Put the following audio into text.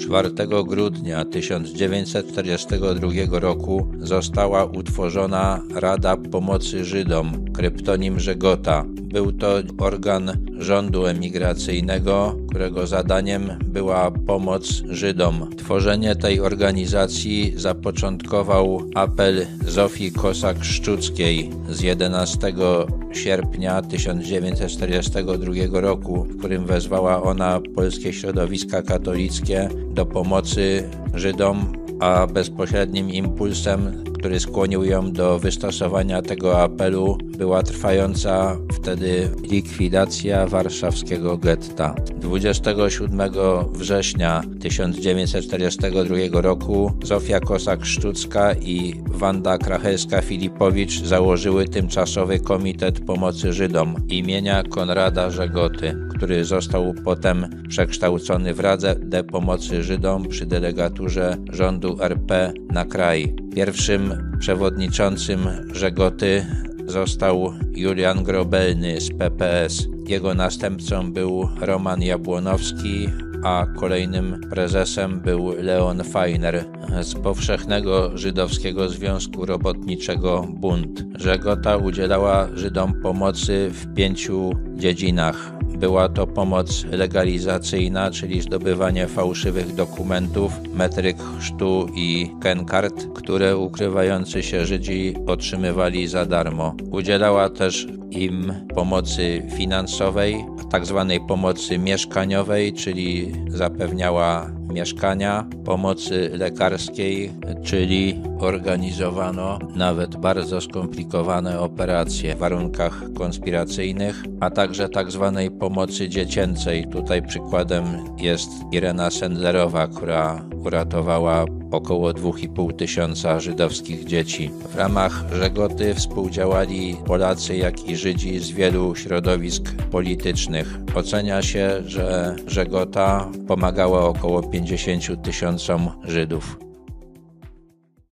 4 grudnia 1942 roku została utworzona Rada Pomocy Żydom, kryptonim Żegota. Był to organ rządu emigracyjnego, którego zadaniem była pomoc Żydom. Tworzenie tej organizacji zapoczątkował apel Zofii Kosak-Szczuckiej z 11 sierpnia 1942 roku, w którym wezwała ona polskie środowiska katolickie do pomocy Żydom, a bezpośrednim impulsem który skłonił ją do wystosowania tego apelu, była trwająca wtedy likwidacja warszawskiego getta. 27 września 1942 roku Zofia Kosak-Szczucka i Wanda Krachelska-Filipowicz założyły tymczasowy Komitet Pomocy Żydom imienia Konrada Żegoty, który został potem przekształcony w Radę Pomocy Żydom przy delegaturze rządu RP na kraj. Pierwszym przewodniczącym Żegoty został Julian Grobelny z PPS. Jego następcą był Roman Jabłonowski, a kolejnym prezesem był Leon Feiner z Powszechnego Żydowskiego Związku Robotniczego Bund. Żegota udzielała Żydom pomocy w pięciu dziedzinach była to pomoc legalizacyjna, czyli zdobywanie fałszywych dokumentów, metryk chrztu i kenkart, które ukrywający się Żydzi otrzymywali za darmo. Udzielała też im pomocy finansowej, tak zwanej pomocy mieszkaniowej, czyli zapewniała mieszkania, pomocy lekarskiej, czyli organizowano nawet bardzo skomplikowane operacje w warunkach konspiracyjnych, a także tak zwanej pomocy dziecięcej. Tutaj przykładem jest Irena Sendlerowa, która uratowała około 2,5 tysiąca żydowskich dzieci. W ramach Żegoty współdziałali Polacy, jak i Żydzi z wielu środowisk politycznych. Ocenia się, że Żegota pomagała około 50 tysiącom Żydów.